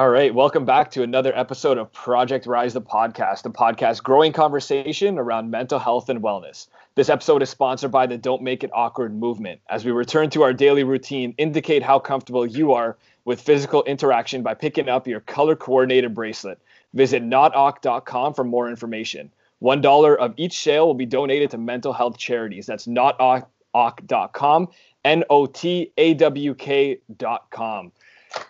All right, welcome back to another episode of Project Rise the podcast, a podcast growing conversation around mental health and wellness. This episode is sponsored by the Don't Make It Awkward movement. As we return to our daily routine, indicate how comfortable you are with physical interaction by picking up your color coordinated bracelet. Visit notawk.com for more information. One dollar of each sale will be donated to mental health charities. That's notawk.com, N O T A W K.com.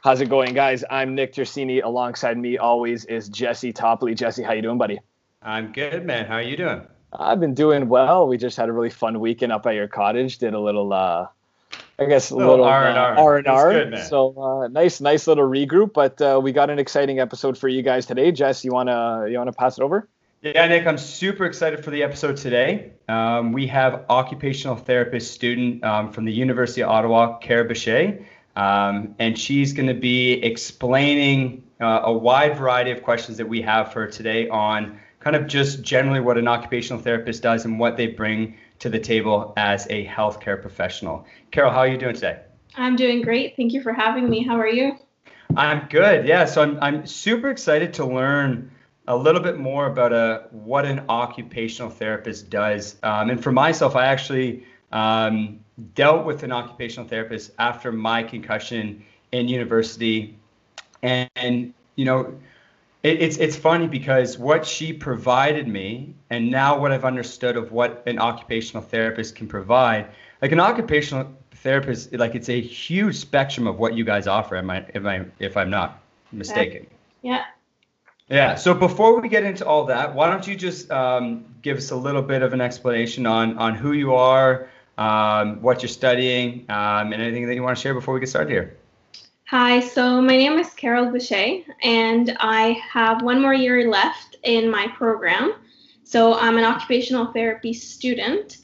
How's it going, guys? I'm Nick Tersini. Alongside me always is Jesse Topley. Jesse, how you doing, buddy? I'm good, man. How are you doing? I've been doing well. We just had a really fun weekend up at your cottage. Did a little, uh, I guess, a little R and R. And R. So uh, nice, nice little regroup. But uh, we got an exciting episode for you guys today. Jess, you wanna you wanna pass it over? Yeah, Nick, I'm super excited for the episode today. Um, we have occupational therapist student um, from the University of Ottawa, Kara Boucher. Um, and she's going to be explaining uh, a wide variety of questions that we have for today on kind of just generally what an occupational therapist does and what they bring to the table as a healthcare professional. Carol, how are you doing today? I'm doing great. Thank you for having me. How are you? I'm good. Yeah, so I'm, I'm super excited to learn a little bit more about uh, what an occupational therapist does. Um, and for myself, I actually um, dealt with an occupational therapist after my concussion in university, and, and you know, it, it's it's funny because what she provided me, and now what I've understood of what an occupational therapist can provide, like an occupational therapist, like it's a huge spectrum of what you guys offer. Am I if I if I'm not mistaken? Yeah. Yeah. So before we get into all that, why don't you just um, give us a little bit of an explanation on on who you are, um, what you're studying, um, and anything that you want to share before we get started here. Hi, so my name is Carol Boucher, and I have one more year left in my program. So I'm an occupational therapy student,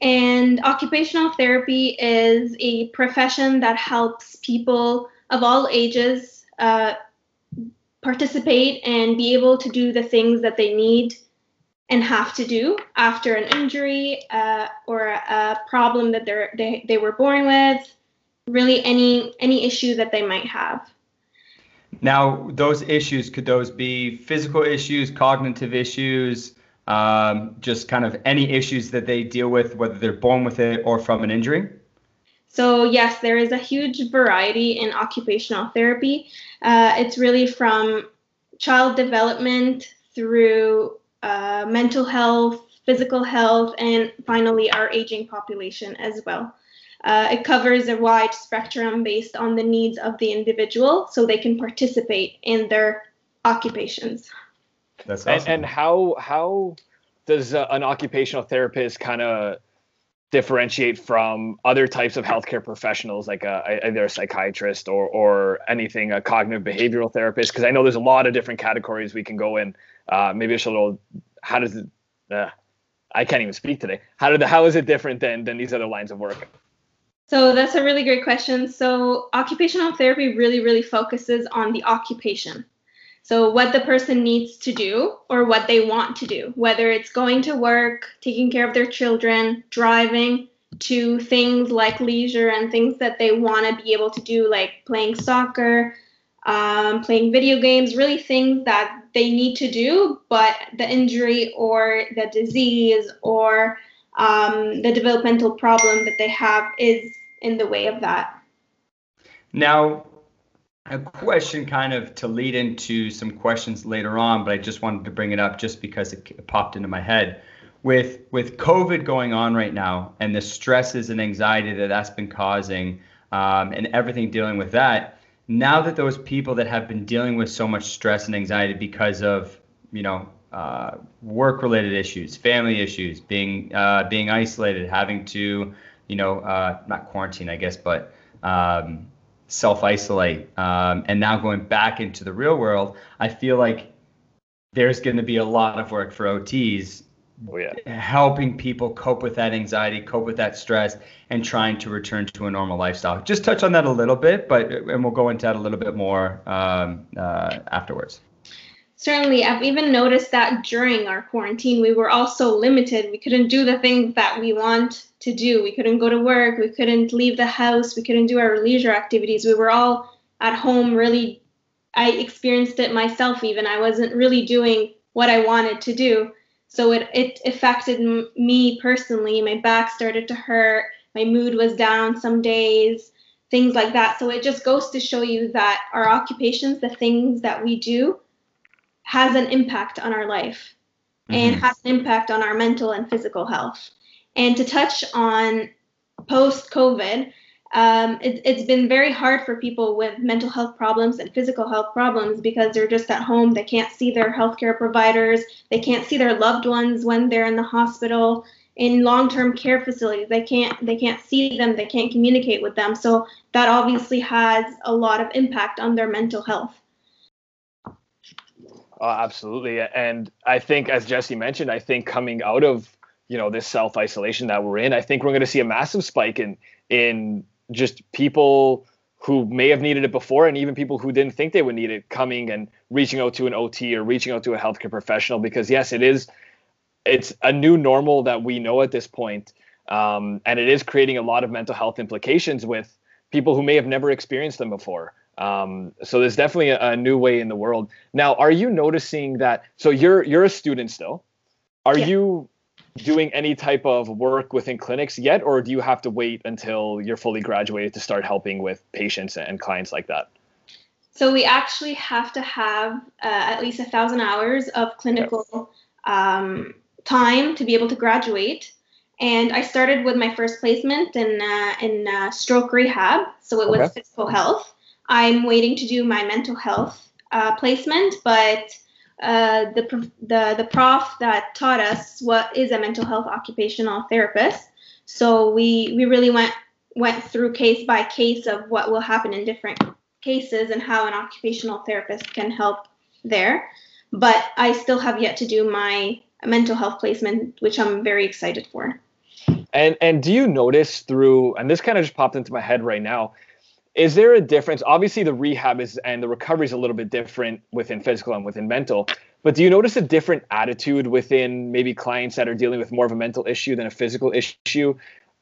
and occupational therapy is a profession that helps people of all ages uh, participate and be able to do the things that they need and have to do after an injury uh, or a problem that they're, they, they were born with really any any issue that they might have. Now those issues could those be physical issues cognitive issues um, just kind of any issues that they deal with whether they're born with it or from an injury? So yes there is a huge variety in occupational therapy. Uh, it's really from child development through uh, mental health, physical health, and finally our aging population as well. Uh, it covers a wide spectrum based on the needs of the individual so they can participate in their occupations. That's awesome. and, and how how does uh, an occupational therapist kind of differentiate from other types of healthcare professionals like a, uh, either a psychiatrist or or anything a cognitive behavioral therapist because i know there's a lot of different categories we can go in uh, maybe it's a little. How does it? Uh, I can't even speak today. How did how is it different than than these other lines of work? So that's a really great question. So occupational therapy really really focuses on the occupation. So what the person needs to do or what they want to do, whether it's going to work, taking care of their children, driving, to things like leisure and things that they want to be able to do, like playing soccer, um, playing video games, really things that they need to do, but the injury or the disease or um, the developmental problem that they have is in the way of that. Now, a question kind of to lead into some questions later on, but I just wanted to bring it up just because it popped into my head. With with COVID going on right now and the stresses and anxiety that that's been causing, um, and everything dealing with that, now that those people that have been dealing with so much stress and anxiety because of you know uh, work related issues family issues being uh, being isolated having to you know uh, not quarantine i guess but um, self isolate um, and now going back into the real world i feel like there's going to be a lot of work for ots Oh, yeah. helping people cope with that anxiety, cope with that stress, and trying to return to a normal lifestyle. Just touch on that a little bit, but and we'll go into that a little bit more um, uh, afterwards. Certainly, I've even noticed that during our quarantine, we were all so limited. We couldn't do the things that we want to do. We couldn't go to work. We couldn't leave the house. We couldn't do our leisure activities. We were all at home, really I experienced it myself even. I wasn't really doing what I wanted to do. So it, it affected m- me personally. My back started to hurt. My mood was down some days, things like that. So it just goes to show you that our occupations, the things that we do, has an impact on our life mm-hmm. and has an impact on our mental and physical health. And to touch on post COVID, um, it, has been very hard for people with mental health problems and physical health problems because they're just at home. They can't see their healthcare providers. They can't see their loved ones when they're in the hospital, in long-term care facilities. They can't they can't see them. They can't communicate with them. So that obviously has a lot of impact on their mental health. Oh, absolutely, and I think, as Jesse mentioned, I think coming out of you know this self isolation that we're in, I think we're going to see a massive spike in in just people who may have needed it before and even people who didn't think they would need it coming and reaching out to an OT or reaching out to a healthcare professional because yes it is it's a new normal that we know at this point um, and it is creating a lot of mental health implications with people who may have never experienced them before. Um, so there's definitely a, a, new way in the world. Now are you noticing that so you're you're a student still. Are yeah. you doing any type of work within clinics yet, or do you have to wait until you're fully graduated to start helping with patients and clients like that? So we actually have to have uh, at least a thousand hours of clinical um, time to be able to graduate. And I started with my first placement in uh, in uh, stroke rehab, so it was okay. physical health. I'm waiting to do my mental health uh, placement, but uh, the, the, the prof that taught us what is a mental health occupational therapist. So we, we really went, went through case by case of what will happen in different cases and how an occupational therapist can help there. But I still have yet to do my mental health placement, which I'm very excited for. And and do you notice through and this kind of just popped into my head right now, is there a difference? Obviously the rehab is and the recovery is a little bit different within physical and within mental but do you notice a different attitude within maybe clients that are dealing with more of a mental issue than a physical issue?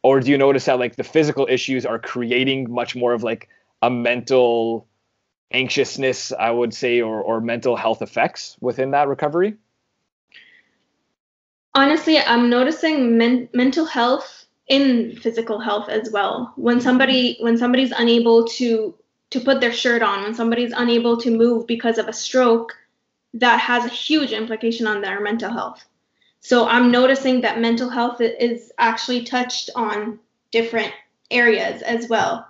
Or do you notice that like the physical issues are creating much more of like a mental anxiousness i would say or, or mental health effects within that recovery? Honestly i'm noticing men- mental health in physical health as well. When somebody when somebody's unable to to put their shirt on, when somebody's unable to move because of a stroke, that has a huge implication on their mental health. So I'm noticing that mental health is actually touched on different areas as well.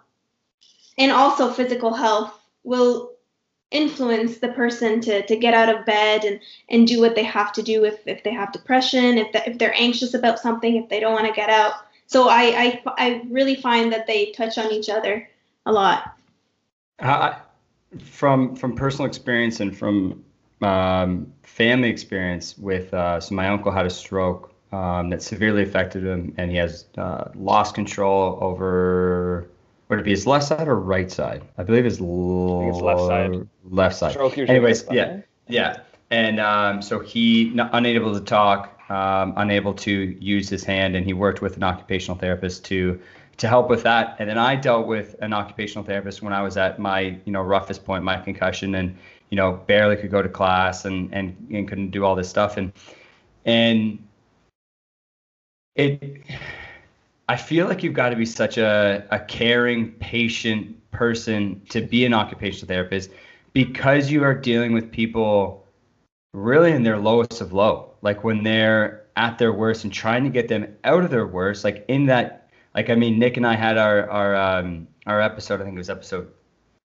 And also physical health will influence the person to, to get out of bed and, and do what they have to do if, if they have depression, if, the, if they're anxious about something, if they don't want to get out so I, I I really find that they touch on each other a lot. Uh, from from personal experience and from um, family experience with uh, so my uncle had a stroke um, that severely affected him and he has uh, lost control over would it be his left side or right side? I believe his l- left side. Left side. Anyways, yeah, yeah. And um, so he not, unable to talk, um, unable to use his hand, and he worked with an occupational therapist to to help with that. And then I dealt with an occupational therapist when I was at my you know roughest point, my concussion, and you know barely could go to class and and, and couldn't do all this stuff, and and it. I feel like you've got to be such a, a caring, patient person to be an occupational therapist because you are dealing with people really in their lowest of low like when they're at their worst and trying to get them out of their worst like in that like i mean nick and i had our our um our episode i think it was episode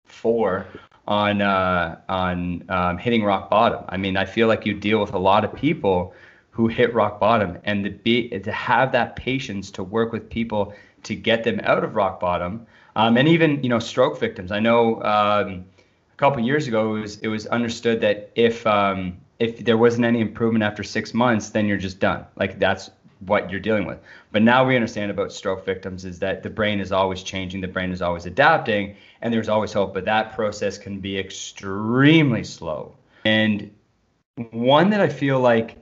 four on uh on um, hitting rock bottom. I mean i feel like you deal with a lot of people who hit rock bottom and to be to have that patience to work with people to get them out of rock bottom um, and even you know stroke victims. I know um, a couple years ago it was it was understood that if um, if there wasn't any improvement after six months, then you're just done. Like that's what you're dealing with. But now we understand about stroke victims is that the brain is always changing, the brain is always adapting, and there's always hope. But that process can be extremely slow. And one that I feel like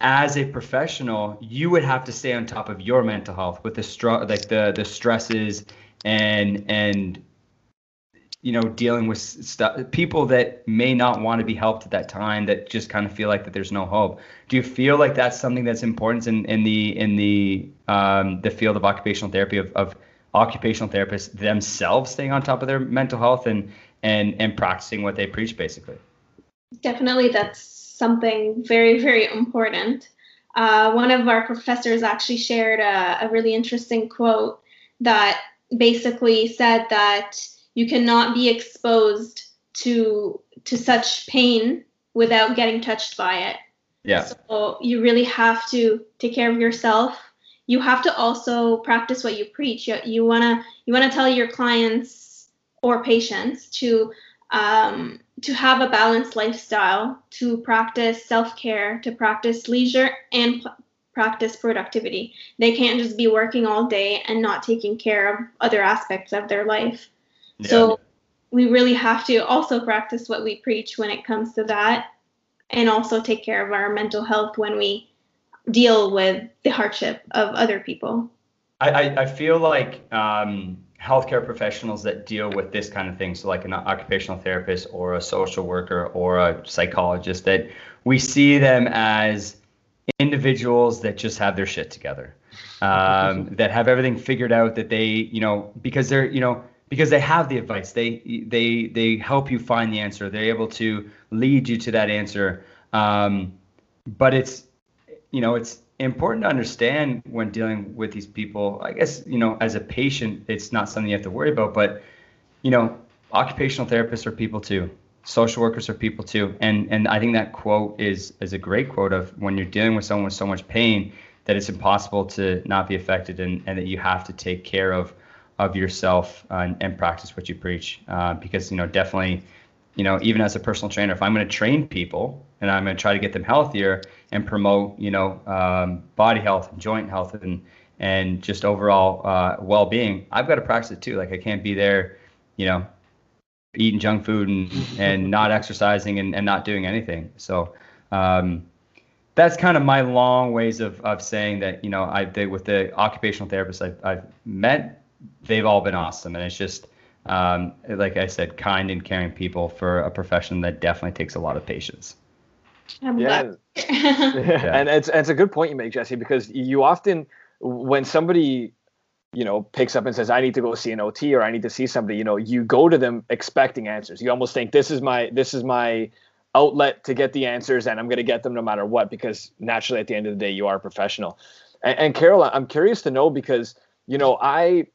as a professional, you would have to stay on top of your mental health with the str- like the the stresses and and you know dealing with stuff people that may not want to be helped at that time that just kind of feel like that there's no hope. Do you feel like that's something that's important in, in the in the um, the field of occupational therapy of, of occupational therapists themselves staying on top of their mental health and and and practicing what they preach basically? Definitely that's something very very important. Uh, one of our professors actually shared a, a really interesting quote that basically said that you cannot be exposed to to such pain without getting touched by it. Yeah. So you really have to take care of yourself. You have to also practice what you preach. You, you wanna you wanna tell your clients or patients to um, to have a balanced lifestyle, to practice self care, to practice leisure and practice productivity. They can't just be working all day and not taking care of other aspects of their life. Yeah. So we really have to also practice what we preach when it comes to that and also take care of our mental health when we deal with the hardship of other people. I, I, I feel like um, healthcare professionals that deal with this kind of thing, so like an occupational therapist or a social worker or a psychologist, that we see them as individuals that just have their shit together, um, that have everything figured out, that they, you know, because they're, you know, because they have the advice. They they they help you find the answer. They're able to lead you to that answer. Um, but it's you know it's important to understand when dealing with these people. I guess you know as a patient it's not something you have to worry about but you know occupational therapists are people too. Social workers are people too. And and i think that quote is is a great quote of when you're dealing with someone with so much pain that it's impossible to not be affected and, and that you have to take care of of yourself uh, and, and, practice what you preach. Uh, because you know, definitely, you know, even as a personal trainer, if I'm going to train people and I'm going to try to get them healthier and promote, you know, um, body health and joint health and and just overall uh, well-being, I've got to practice it too. Like I can't be there, you know, eating junk food and and not exercising and, and not doing anything. So. Um, that's kind of my long ways of, of saying that you know I with the occupational therapists I've, I've met they've all been awesome, and it's just um, like I said, kind and caring people for a profession that definitely takes a lot of patience. Yeah. yeah. and it's it's a good point you make, Jesse, because you often when somebody you know picks up and says I need to go see an OT or I need to see somebody, you know, you go to them expecting answers. You almost think this is my this is my outlet to get the answers and I'm going to get them no matter what because naturally at the end of the day you are a professional. And, and Carol, I'm curious to know because you know I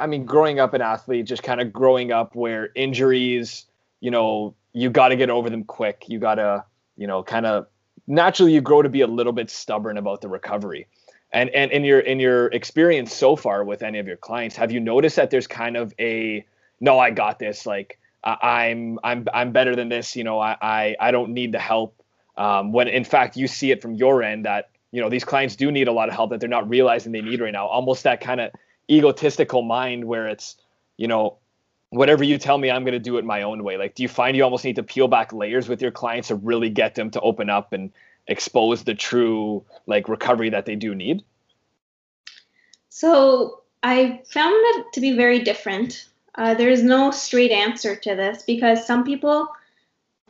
I mean, growing up an athlete, just kind of growing up where injuries, you know, you got to get over them quick. You got to, you know, kind of naturally you grow to be a little bit stubborn about the recovery. And and in your in your experience so far with any of your clients, have you noticed that there's kind of a no, I got this. Like I'm I'm I'm better than this. You know, I I, I don't need the help. Um, when in fact you see it from your end that you know these clients do need a lot of help that they're not realizing they need right now. Almost that kind of egotistical mind where it's you know whatever you tell me i'm going to do it my own way. Like do you find you almost need to peel back layers with your clients to really get them to open up and expose the true like recovery that they do need? So i found that to be very different. Uh, there is no straight answer to this because some people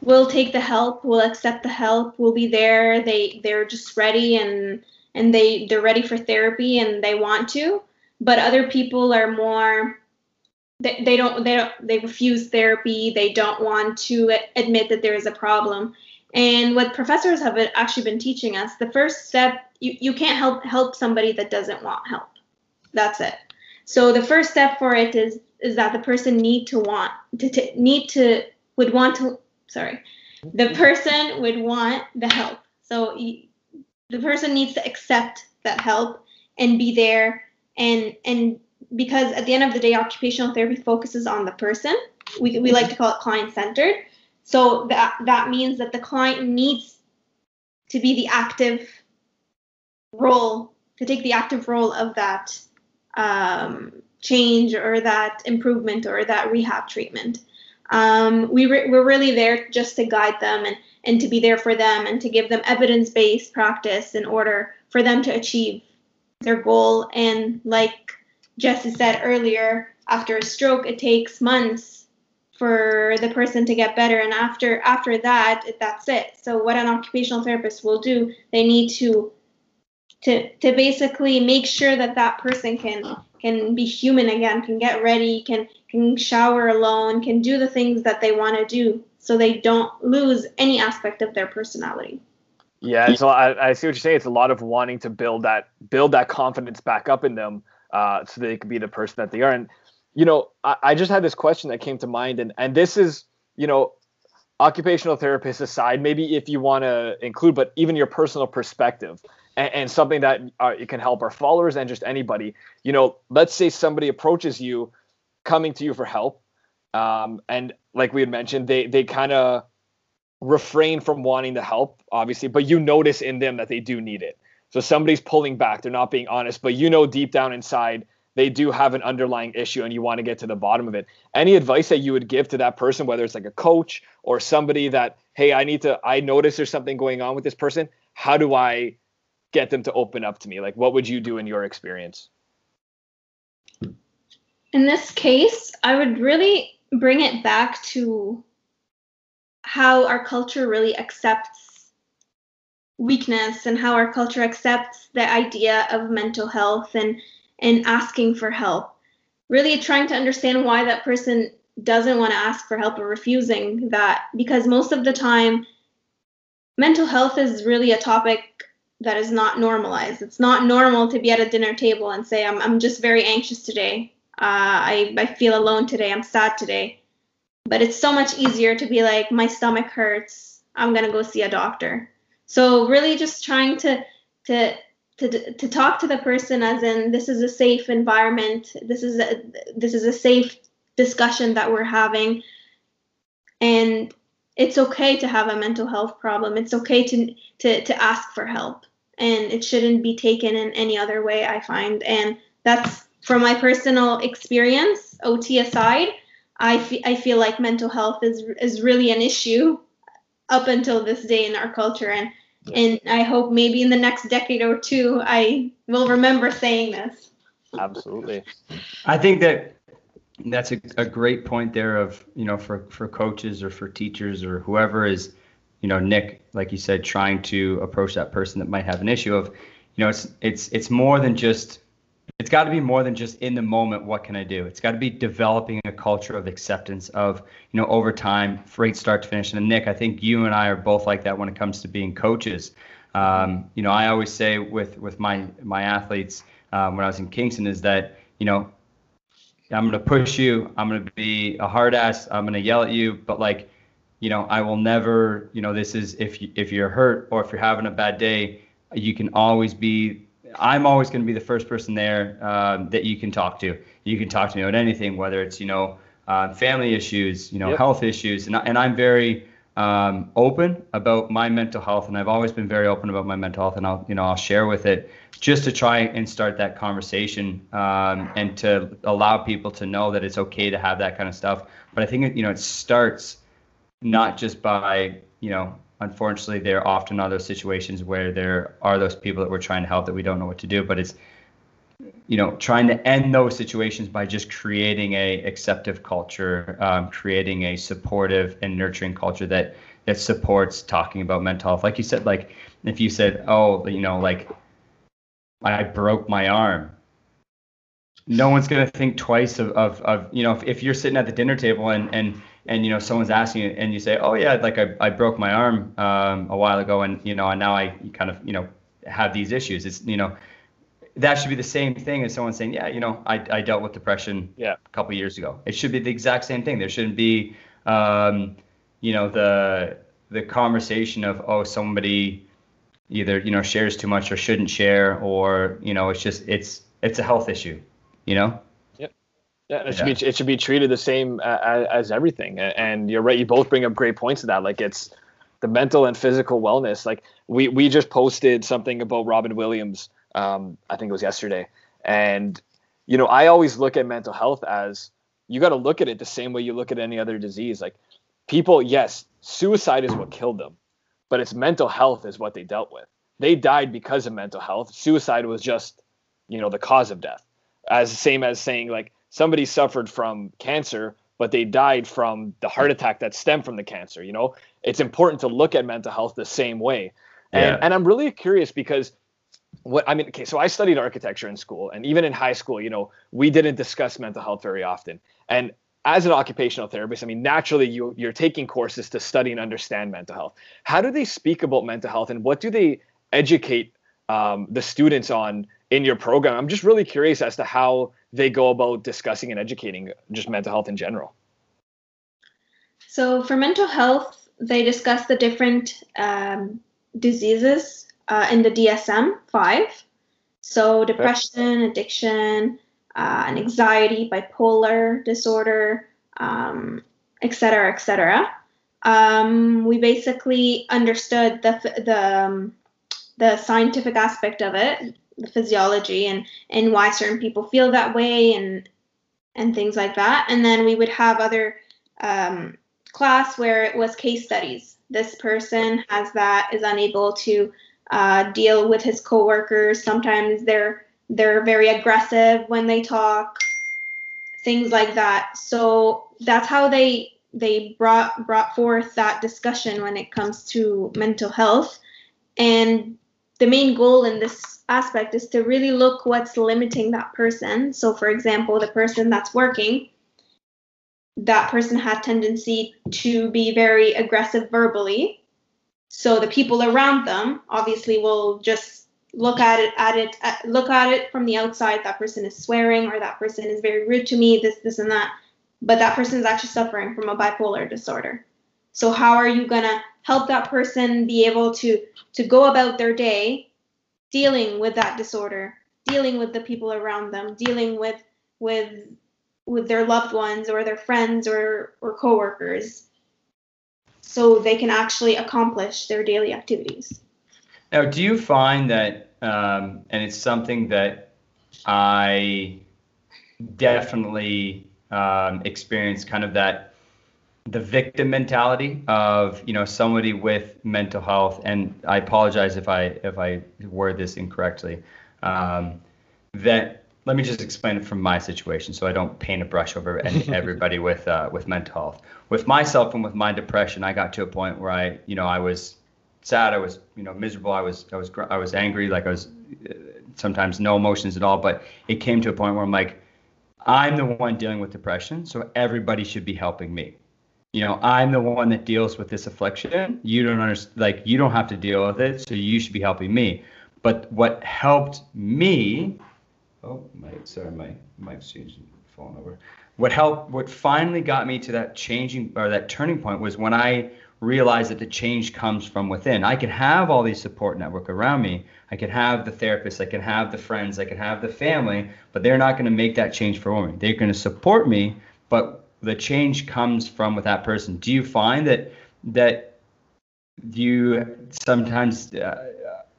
will take the help will accept the help will be there. They they're just ready and and they they're ready for therapy and they want to but other people are more they, they don't they don't they refuse therapy they don't want to admit that there is a problem. And what professors have actually been teaching us the first step you, you can't help help somebody that doesn't want help. That's it. So the first step for it is is that the person need to want to, to need to would want to sorry the person would want the help. So the person needs to accept that help and be there and and because at the end of the day occupational therapy focuses on the person. We, we like to call it client centered so that that means that the client needs to be the active role to take the active role of that um, change or that improvement or that rehab treatment. Um, we re- we're really there just to guide them and and to be there for them and to give them evidence-based practice in order for them to achieve their goal. And like Jesse said earlier, after a stroke, it takes months for the person to get better. And after after that that's it. So what an occupational therapist will do they need to to to basically make sure that that person can can be human again can get ready can can shower alone can do the things that they want to do so they don't lose any aspect of their personality yeah so I, I see what you're saying it's a lot of wanting to build that build that confidence back up in them uh, so they can be the person that they are and you know, I, I just had this question that came to mind, and and this is, you know, occupational therapist aside, maybe if you want to include, but even your personal perspective and, and something that uh, it can help our followers and just anybody. You know, let's say somebody approaches you, coming to you for help, um, and like we had mentioned, they they kind of refrain from wanting to help, obviously, but you notice in them that they do need it. So somebody's pulling back; they're not being honest, but you know deep down inside they do have an underlying issue and you want to get to the bottom of it. Any advice that you would give to that person, whether it's like a coach or somebody that, hey, I need to, I notice there's something going on with this person. How do I get them to open up to me? Like, what would you do in your experience? In this case, I would really bring it back to how our culture really accepts weakness and how our culture accepts the idea of mental health and and asking for help. Really trying to understand why that person doesn't want to ask for help or refusing that because most of the time mental health is really a topic that is not normalized. It's not normal to be at a dinner table and say, I'm, I'm just very anxious today. Uh, I, I feel alone today. I'm sad today. But it's so much easier to be like, my stomach hurts. I'm going to go see a doctor. So, really just trying to, to to, to talk to the person as in this is a safe environment. This is a this is a safe discussion that we're having. And it's okay to have a mental health problem. It's okay to to to ask for help. And it shouldn't be taken in any other way i find. And that's from my personal experience ot aside I, fe- I feel like mental health is is really an issue up until this day in our culture and and I hope maybe in the next decade or two, I will remember saying this. Absolutely. I think that that's a, a great point there of, you know, for, for coaches or for teachers or whoever is, you know, Nick, like you said, trying to approach that person that might have an issue of, you know, it's, it's, it's more than just it's got to be more than just in the moment what can i do? It's got to be developing a culture of acceptance of you know over time right start to finish. And nick i think you and i are both like that when it comes to being coaches. Um, you know i always say with with my my athletes um, when i was in kingston is that you know i'm going to push you i'm going to be a hard ass i'm going to yell at you but like you know i will never you know this is if you, if you're hurt or if you're having a bad day you can always be I'm always going to be the first person there um, that you can talk to. You can talk to me about anything, whether it's you know uh, family issues, you know yep. health issues, and and I'm very um, open about my mental health, and I've always been very open about my mental health, and I'll you know I'll share with it just to try and start that conversation um, and to allow people to know that it's okay to have that kind of stuff. But I think you know it starts not just by you know unfortunately, there are often are those situations where there are those people that we're trying to help that we don't know what to do. But it's you know trying to end those situations by just creating a acceptive culture, um, creating a supportive and nurturing culture that that supports talking about mental health. Like you said, like if you said, oh, you know, like I broke my arm. No one's gonna think twice of, of, of you know if, if you're sitting at the dinner table and and and you know someone's asking you and you say oh yeah like i, I broke my arm um, a while ago and you know and now i kind of you know have these issues. It's you know that should be the same thing as someone saying yeah you know i, I dealt with depression yeah. a couple years ago. It should be the exact same thing. There shouldn't be um, you know the the conversation of oh somebody either you know shares too much or shouldn't share or you know it's just it's it's a health issue you know yeah, it should yeah. be it should be treated the same as, as everything. And you're right. You both bring up great points to that. Like it's the mental and physical wellness. Like we we just posted something about Robin Williams. Um, I think it was yesterday. And you know, I always look at mental health as you got to look at it the same way you look at any other disease. Like people, yes, suicide is what killed them, but it's mental health is what they dealt with. They died because of mental health. Suicide was just, you know, the cause of death. As same as saying like somebody suffered from cancer, but they died from the heart attack that stemmed from the cancer. You know, it's important to look at mental health the same way. And, yeah. and I'm really curious because what I mean, okay, so I studied architecture in school, and even in high school, you know, we didn't discuss mental health very often. And as an occupational therapist, I mean, naturally, you you're taking courses to study and understand mental health. How do they speak about mental health, and what do they educate um, the students on in your program? I'm just really curious as to how they go about discussing and educating just mental health in general. So for mental health, they discuss the different um, diseases uh, in the DSM 5. So, depression, addiction, uh, and anxiety, bipolar disorder, um, et cetera, et cetera. Um, we basically understood the, the, um, the scientific aspect of it, the physiology, and, and why certain people feel that way, and, and things like that. And then we would have other um, class where it was case studies. This person has that, is unable to uh, deal with his coworkers. Sometimes they're they're very aggressive when they talk, things like that. So that's how they they brought brought forth that discussion when it comes to mental health. And the main goal in this aspect is to really look what's limiting that person. So for example, the person that's working, that person had tendency to be very aggressive verbally so the people around them obviously will just look at it at it at, look at it from the outside. That person is swearing or that person is very rude to me. This this and that. But that person is actually suffering from a bipolar disorder. So how are you gonna help that person be able to to go about their day dealing with that disorder, dealing with the people around them, dealing with with with their loved ones or their friends or or coworkers so they can actually accomplish their daily activities. Now, do you find that, um, and it's something that I definitely um, experience kind of that the victim mentality of you know somebody with mental health and i apologize if i if i word this incorrectly um, that let me just explain it from my situation so I don't paint a brush over everybody with uh, with mental health. With myself and with my depression, I got to a point where I, you know, I was sad, I was, you know, miserable, I was I was I was angry, like I was uh, sometimes no emotions at all, but it came to a point where I'm like I'm the one dealing with depression, so everybody should be helping me. You know, I'm the one that deals with this affliction. You don't understand like you don't have to deal with it, so you should be helping me. But what helped me Oh, my sorry, my mic's changing, falling over. What helped, what finally got me to that changing or that turning point was when I realized that the change comes from within. I can have all these support network around me. I can have the therapist, I can have the friends, I can have the family, but they're not going to make that change for me. They're going to support me, but the change comes from with that person. Do you find that that you sometimes uh,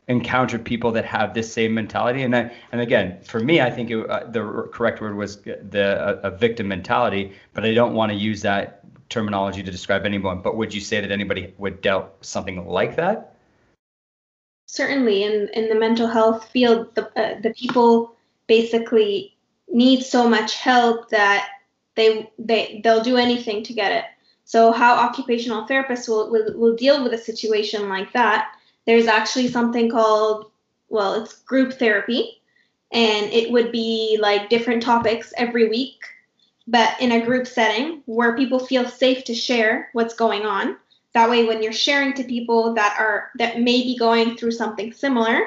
encounter people that have this same mentality? And I, and again for me i think it, uh, the correct word was the a, a victim mentality but i don't want to use that terminology to describe anyone. But would you say that anybody would dealt something like that? Certainly. In in the mental health field the uh, the people basically need so much help that they they they'll do anything to get it so how occupational therapists will, will, will deal with a situation like that there's actually something called, well, it's group therapy, and it would be like different topics every week, but in a group setting where people feel safe to share what's going on. That way, when you're sharing to people that are that may be going through something similar,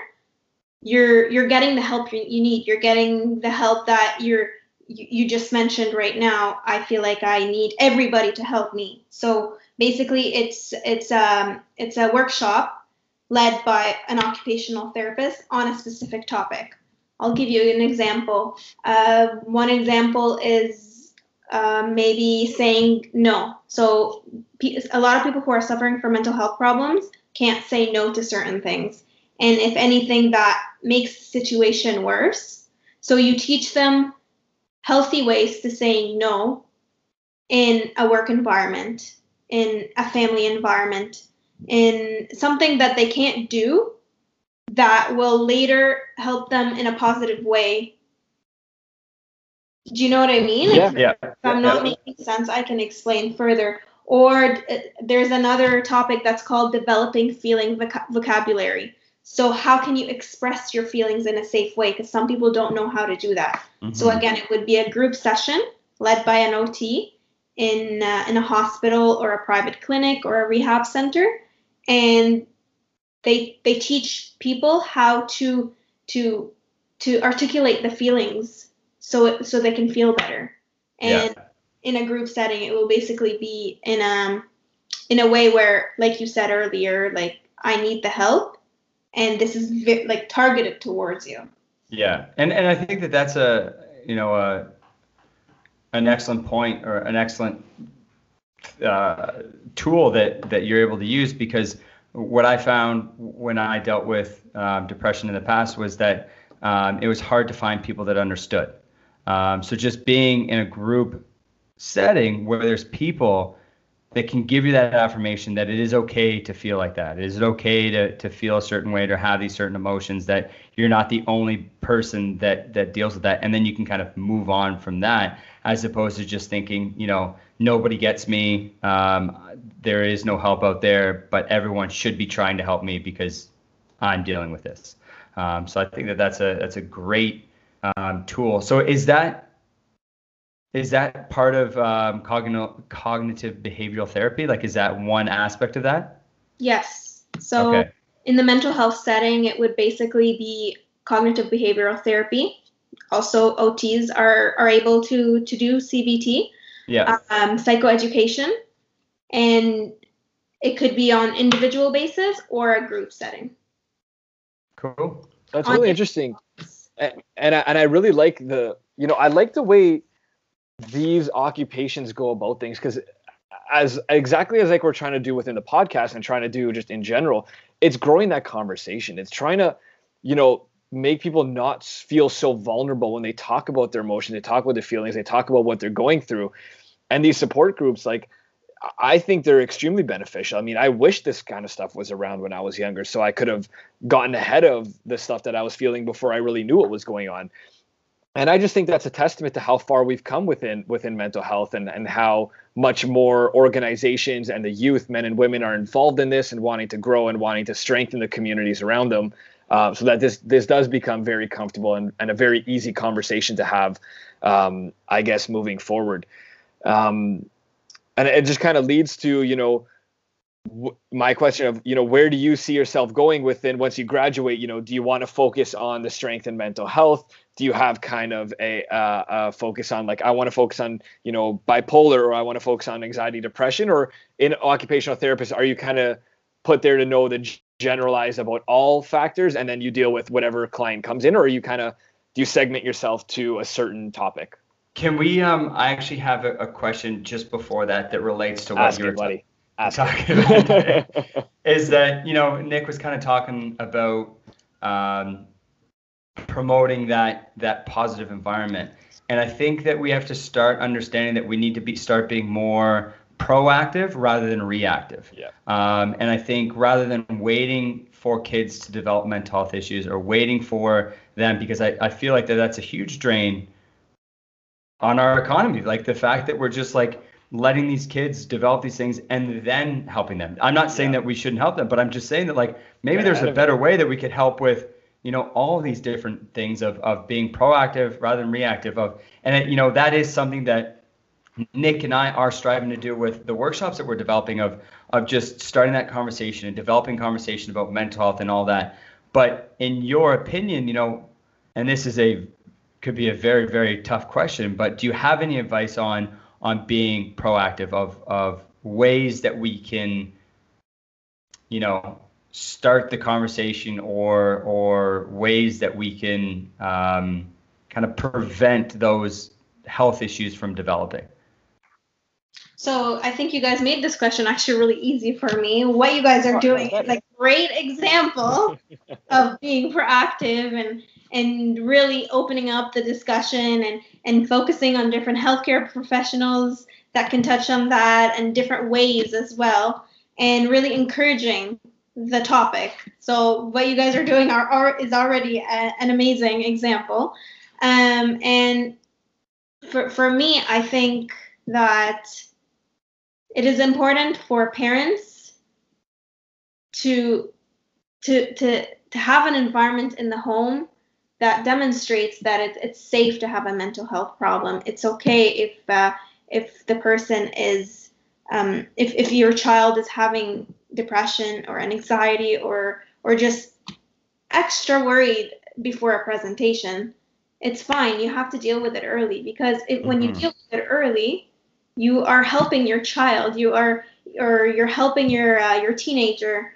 you're you're getting the help you, you need. You're getting the help that you're you, you just mentioned right now. I feel like I need everybody to help me. So basically, it's it's um it's a workshop led by an occupational therapist on a specific topic. I'll give you an example. Uh, one example is uh, maybe saying no. So, a lot of people who are suffering from mental health problems can't say no to certain things. And if anything, that makes the situation worse. So, you teach them healthy ways to say no in a work environment, in a family environment, in something that they can't do that will later help them in a positive way Do you know what I mean? Yeah. If, Yeah. if I'm not making sense, I can explain further. Or uh, there's another topic that's called developing feeling voc- vocabulary. So how can you express your feelings in a safe way? Because some people don't know how to do that. So Mhm. again, it would be a group session led by an OT in uh, in a hospital or a private clinic or a rehab center, and they they teach people how to to to articulate the feelings so it, so they can feel better. And yeah. in a group setting, it will basically be in a, in a way where, like you said earlier, like I need the help, and this is vi- like targeted towards you. Yeah, and and I think that that's a you know a an excellent point or an excellent uh, tool that that you're able to use because what I found when I dealt with um, depression in the past was that um, it was hard to find people that understood. Um, so just being in a group setting where there's people that can give you that affirmation that it is okay to feel like that. It is okay to, to feel a certain way, to have these certain emotions, that you're not the only person that that deals with that. And then you can kind of move on from that as opposed to just thinking, you know, nobody gets me. Um, there is no help out there, but everyone should be trying to help me because I'm dealing with this. Um, so I think that that's a that's a great um, tool. So is that is that part of um, cognitive cognitive behavioral therapy? Like, is that one aspect of that? Yes. So okay. in the mental health setting, it would basically be cognitive behavioral therapy. Also, OTs are, are able to, to do CBT, Yeah. um, psychoeducation, and it could be on individual basis or a group setting. Cool. That's On really interesting. A- And I, and I really like the you know I like the way these occupations go about things because as exactly as like we're trying to do within the podcast and trying to do just in general it's growing that conversation it's trying to you know make people not feel so vulnerable when they talk about their emotions they talk about their feelings they talk about what they're going through and these support groups like I think they're extremely beneficial. I mean, I wish this kind of stuff was around when I was younger, so I could have gotten ahead of the stuff that I was feeling before I really knew what was going on. And I just think that's a testament to how far we've come within within mental health and and how much more organizations and the youth, men and women, are involved in this and wanting to grow and wanting to strengthen the communities around them, uh, so that this this does become very comfortable and, and a very easy conversation to have. Um, I guess moving forward. Um, and it just kind of leads to you know my question of you know where do you see yourself going within once you graduate? You know do you want to focus on the strength and mental health? Do you have kind of a, uh, a focus on like i want to focus on you know bipolar or i want to focus on anxiety depression? Or in occupational therapist are you kind of put there to know the generalize about all factors and then you deal with whatever client comes in? Or are you kind of do you segment yourself to a certain topic? Can we? Um, I actually have a, a question just before that that relates to what ask you were it buddy ask talking about. is that you know Nick was kind of talking about um, promoting that that positive environment, and I think that we have to start understanding that we need to be start being more proactive rather than reactive. Yeah. Um, and I think rather than waiting for kids to develop mental health issues or waiting for them, because I, I feel like that that's a huge drain on our economy. Like the fact that we're just like letting these kids develop these things and then helping them. I'm not saying Yeah. that we shouldn't help them, but I'm just saying that like maybe Get there's a better way that we could help with, you know, all these different things of of being proactive rather than reactive of and it, you know that is something that Nick and I are striving to do with the workshops that we're developing of of just starting that conversation and developing conversation about mental health and all that. But in your opinion, you know, and this is a could be a very very tough question, but do you have any advice on on being proactive of of ways that we can you know start the conversation or or ways that we can um, kind of prevent those health issues from developing So I think you guys made this question actually really easy for me. What you guys are doing that's is a great example of being proactive and and really opening up the discussion and and focusing on different healthcare professionals that can touch on that and different ways as well and really encouraging the topic. So what you guys are doing are, are is already a, an amazing example. Um, and for for me, I think that it is important for parents to to to to have an environment in the home that demonstrates that it's it's safe to have a mental health problem. It's okay if uh, if the person is um, if if your child is having depression or an anxiety or or just extra worried before a presentation, it's fine. You have to deal with it early because it, mm-hmm. when you mm-hmm. deal with it early, you are helping your child. You are or you're helping your uh, your teenager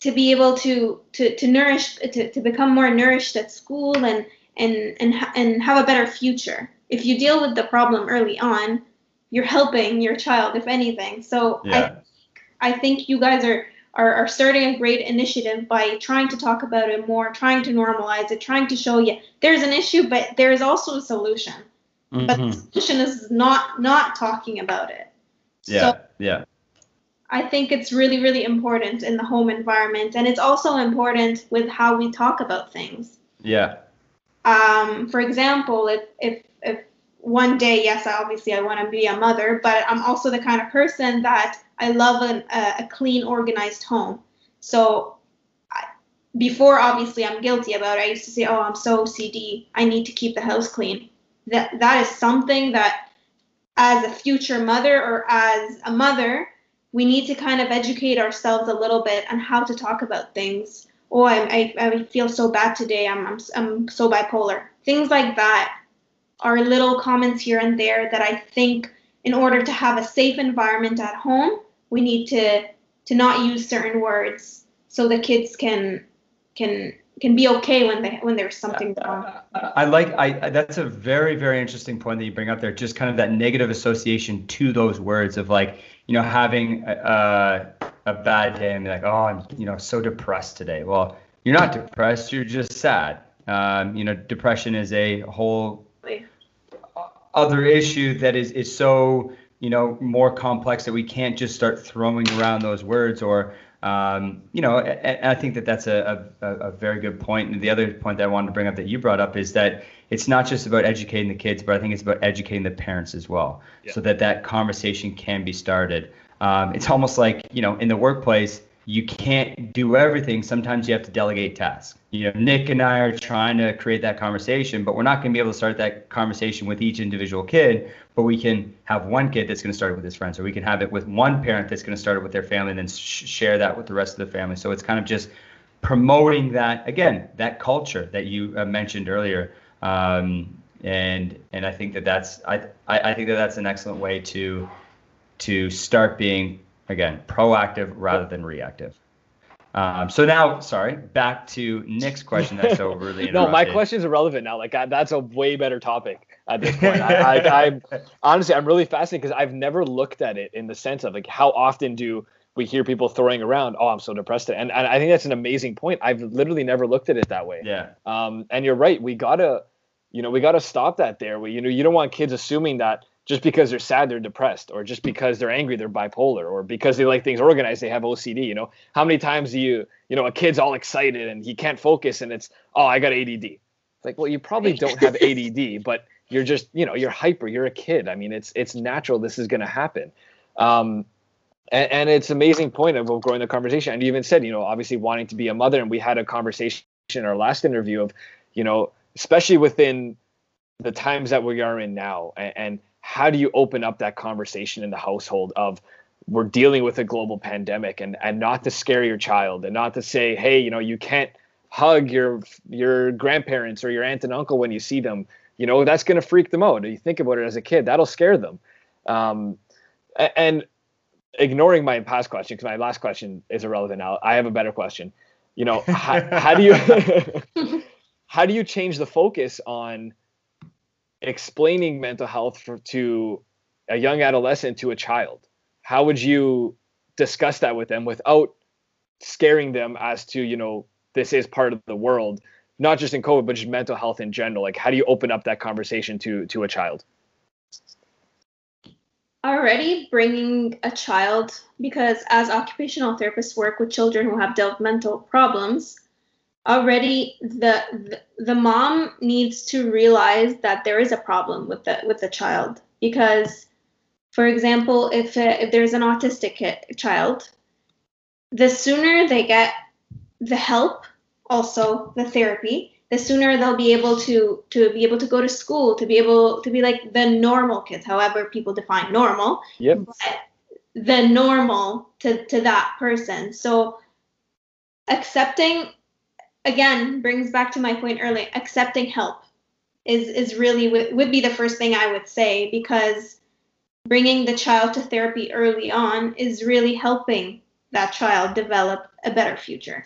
to be able to to to nourish to, to become more nourished at school and and and and have a better future. If you deal with the problem early on, you're helping your child, if anything. So yeah. I I think you guys are are, are starting a great initiative by trying to talk about it more, trying to normalize it, trying to show you there's an issue, but there is also a solution. Mm-hmm. But the solution is not not talking about it. Yeah, so yeah. I think it's really, really important in the home environment, and it's also important with how we talk about things. Yeah. Um, for example, if if if one day, yes, obviously I want to be a mother, but I'm also the kind of person that I love an, a, a clean, organized home. So I, before, obviously, I'm guilty about it. I used to say, "Oh, I'm so OCD. I need to keep the house clean." That that is something that, as a future mother or as a mother, we need to kind of educate ourselves a little bit on how to talk about things. Oh, I, I, I feel so bad today. I'm, I'm, I'm so bipolar. Things like that are little comments here and there that I think in order to have a safe environment at home, we need to to not use certain words so the kids can can can be okay when they when there's something wrong. I like I that's a very very interesting point that you bring up there. Just kind of that negative association to those words of like you know having a, a bad day and be like oh I'm you know so depressed today. Well, you're not depressed. You're just sad. Um, you know, depression is a whole other issue that is is so you know more complex that we can't just start throwing around those words or um, you know, I, I think that that's a, a, a, very good point. And the other point that I wanted to bring up that you brought up is that it's not just about educating the kids, but I think it's about educating the parents as well, yeah. so that that conversation can be started. Um, it's almost like you know, in the workplace, you can't do everything. Sometimes you have to delegate tasks. You know, Nick and I are trying to create that conversation, but we're not going to be able to start that conversation with each individual kid. But we can have one kid that's going to start it with his friends, or we can have it with one parent that's going to start it with their family, and then sh- share that with the rest of the family. So it's kind of just promoting that again, that culture that you uh, mentioned earlier. Um, and and I think that that's I, I I think that that's an excellent way to to start being Again, proactive rather than reactive. Um, so now, sorry, back to Nick's question. That's so really no, my question is irrelevant now. Like I, that's a way better topic at this point. I, I, I'm honestly, I'm really fascinated because I've never looked at it in the sense of like how often do we hear people throwing around, "Oh, I'm so depressed," and, and I think that's an amazing point. I've literally never looked at it that way. Yeah. Um, and you're right. We gotta, you know, we gotta stop that there. We, you know, you don't want kids assuming that just because they're sad they're depressed or just because they're angry they're bipolar or because they like things organized they have ocd you know? How many times do you you know a kid's all excited and he can't focus and it's oh i got add it's like well you probably don't have add but you're just you know you're hyper you're a kid. I mean it's it's natural this is going to happen. Um, and, and, it's amazing point of growing the conversation. And you even said you know obviously wanting to be a mother and we had a conversation in our last interview of you know especially within the times that we are in now and, and how do you open up that conversation in the household of we're dealing with a global pandemic and and not to scare your child and not to say hey you know you can't hug your your grandparents or your aunt and uncle when you see them. You know that's going to freak them out. You think about it as a kid that'll scare them. Um, and ignoring my past question because my last question is irrelevant now i have a better question. You know how, how do you how do you change the focus on explaining mental health for, to a young adolescent to a child? How would you discuss that with them without scaring them as to, you know, this is part of the world, not just in COVID, but just mental health in general? Like, how do you open up that conversation to to a child? Already bringing a child, because as occupational therapists work with children who have developmental problems, already the, the the mom needs to realize that there is a problem with the with the child. Because for example if uh, if there's an autistic kid, child the sooner they get the help also the therapy the sooner they'll be able to to be able to go to school to be able to be like the normal kids however people define normal yep. the normal to to that person. So accepting again brings back to my point earlier accepting help is is really would, would be the first thing i would say because bringing the child to therapy early on is really helping that child develop a better future.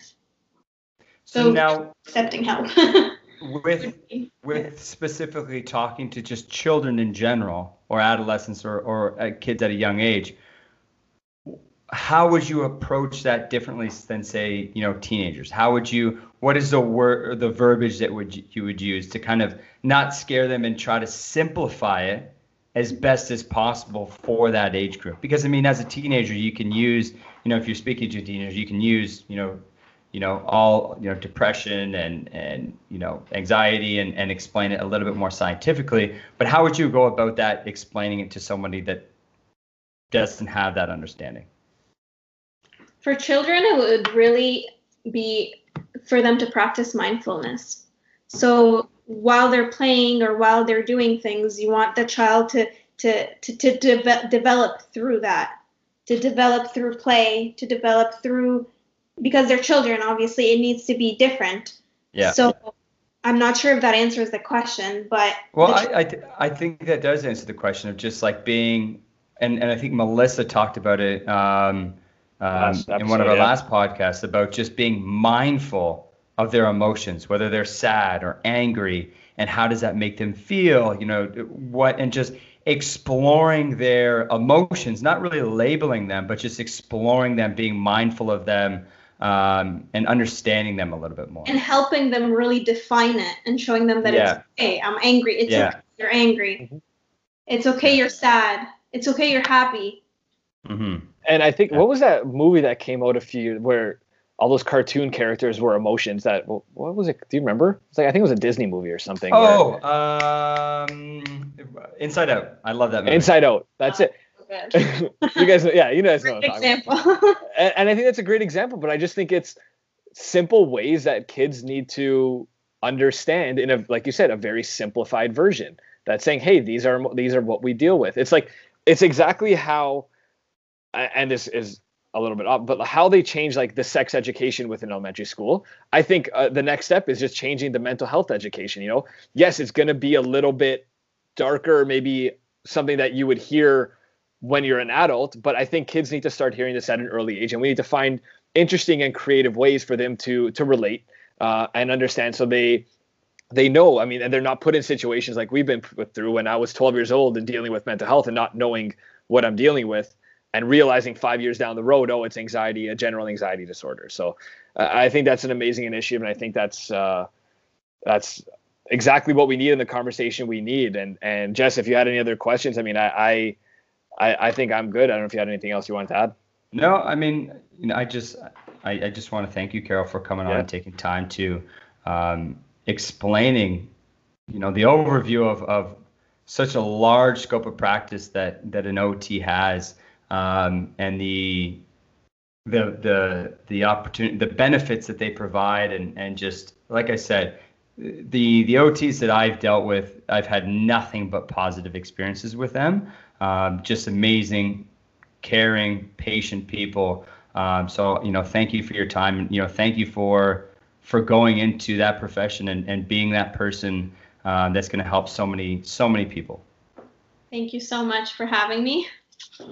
So, so now accepting help. With with specifically talking to just children in general or adolescents or, or uh, kids at a young age how would you approach that differently than say you know teenagers? How would you what is the word the verbiage that would you would use to kind of not scare them and try to simplify it as best as possible for that age group? Because i mean as a teenager you can use you know if you're speaking to a teenager you can use you know you know all you know depression and and you know anxiety and and explain it a little bit more scientifically. But how would you go about that explaining it to somebody that doesn't have that understanding for children it would really be for them to practice mindfulness. So while they're playing or while they're doing things you want the child to to to, to de- develop through that. To develop through play to develop through because they're children obviously it needs to be different. Yeah. So i'm not sure if that answers the question but well i I, th- I think that does answer the question of just like being and and i think melissa talked about it um, um, in one of our yeah. last podcasts about just being mindful of their emotions, whether they're sad or angry, and how does that make them feel? You know, what, and just exploring their emotions, not really labeling them, but just exploring them, being mindful of them, um, and understanding them a little bit more. And helping them really define it and showing them that yeah. it's okay. I'm angry. It's yeah. okay. You're angry. Mm-hmm. It's okay. You're sad. It's okay. You're happy. Mm-hmm. And I think what was that movie that came out a few where all those cartoon characters were emotions that what was it? Do you remember? It's like I think it was a Disney movie or something. Oh, where, um, Inside Out. I love that movie. Inside Out. That's oh, it. you guys, yeah, you guys know. example. and, and I think that's a great example. But I just think it's simple ways that kids need to understand in a like you said a very simplified version that's saying hey these are these are what we deal with it's like it's exactly how and this is a little bit off, but how they change like the sex education within elementary school. I think uh, the next step is just changing the mental health education. You know, yes, it's going to be a little bit darker, maybe something that you would hear when you're an adult, but I think kids need to start hearing this at an early age, and we need to find interesting and creative ways for them to to relate uh, and understand, so they they know. I mean, and they're not put in situations like we've been put through when I was 12 years old and dealing with mental health and not knowing what I'm dealing with and realizing five years down the road, oh, it's anxiety, a general anxiety disorder. So uh, I think that's an amazing initiative, and I think that's uh, that's exactly what we need in the conversation we need. And and Jess, if you had any other questions, I mean, I I I think I'm good. I don't know if you had anything else you wanted to add. No, I mean, you know, I just I, I just want to thank you, Carol, for coming yeah. on and taking time to um, explaining, you know, the overview of of such a large scope of practice that that an OT has um, and the the the the opportunity the benefits that they provide and and just like I said the the OTs that I've dealt with I've had nothing but positive experiences with them. Um, just amazing caring patient people. Um, so you know thank you for your time you know thank you for for going into that profession and, and being that person uh, that's going to help so many so many people. Thank you so much for having me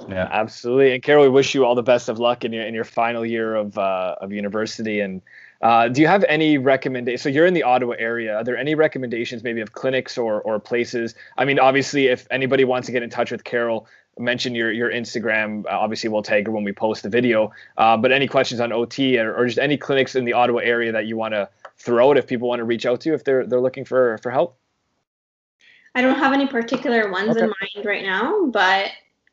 yeah, absolutely. And Carol, we wish you all the best of luck in your in your final year of uh, of university. And uh, do you have any recommendations? So you're in the Ottawa area. Are there any recommendations, maybe of clinics or or places? I mean, obviously, if anybody wants to get in touch with Carol, mention your your Instagram. Uh, obviously, we'll tag her when we post the video. Uh, but any questions on OT or, or just any clinics in the Ottawa area that you want to throw out if people want to reach out to you if they're they're looking for for help. I don't have any particular ones okay. in mind right now, but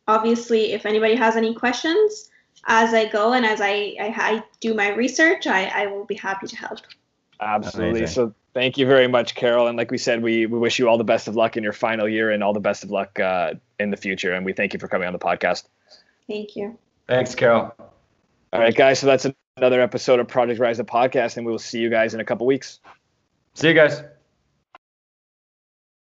obviously, if anybody has any questions as I go and as I, I, I do my research, I, I will be happy to help. Absolutely. Amazing. So thank you very much, Carol. And like we said, we, we wish you all the best of luck in your final year and all the best of luck uh, in the future. And we thank you for coming on the podcast. Thank you. Thanks, Carol. All right, guys. So that's another episode of Project Rise the podcast, and we will see you guys in a couple weeks. See you guys.